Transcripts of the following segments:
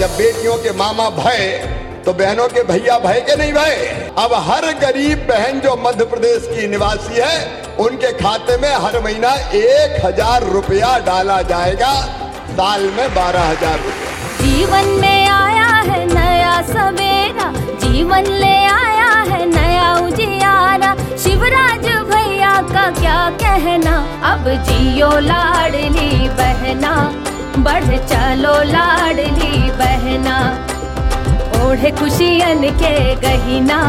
जब बेटियों के मामा भय तो बहनों के भैया भय के नहीं भय? अब हर गरीब बहन जो मध्य प्रदेश की निवासी है, उनके खाते में हर महीना एक हज़ार रुपया डाला जाएगा, साल में बारह हज़ार रुपया। जीवन में आया है कहना अब जियो लाडली बहना, बढ़ चलो लाडली बहना। ओढ़े खुशियन के गहिना,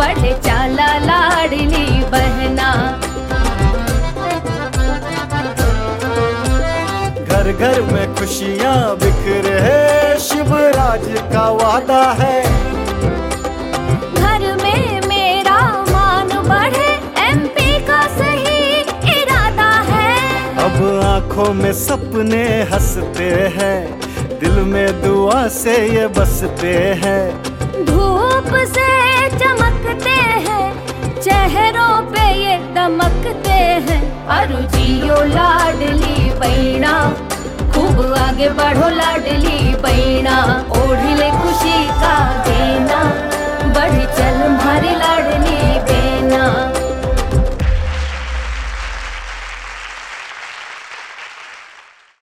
बढ़ चाला लाडली बहना। घर घर में खुशियाँ बिखरे शिवराज का वादा है। आँखों में सपने हँसते हैं। दिल में दुआ से ये बसते हैं। धूप से चमकते हैं, चेहरों पे ये दमकते हैं। अरु जियो लाडली बैना खूब आगे बढ़ो लाडली बैना ओढ़ले खुशी का देना, बढ़ चल मारी लाडली बेना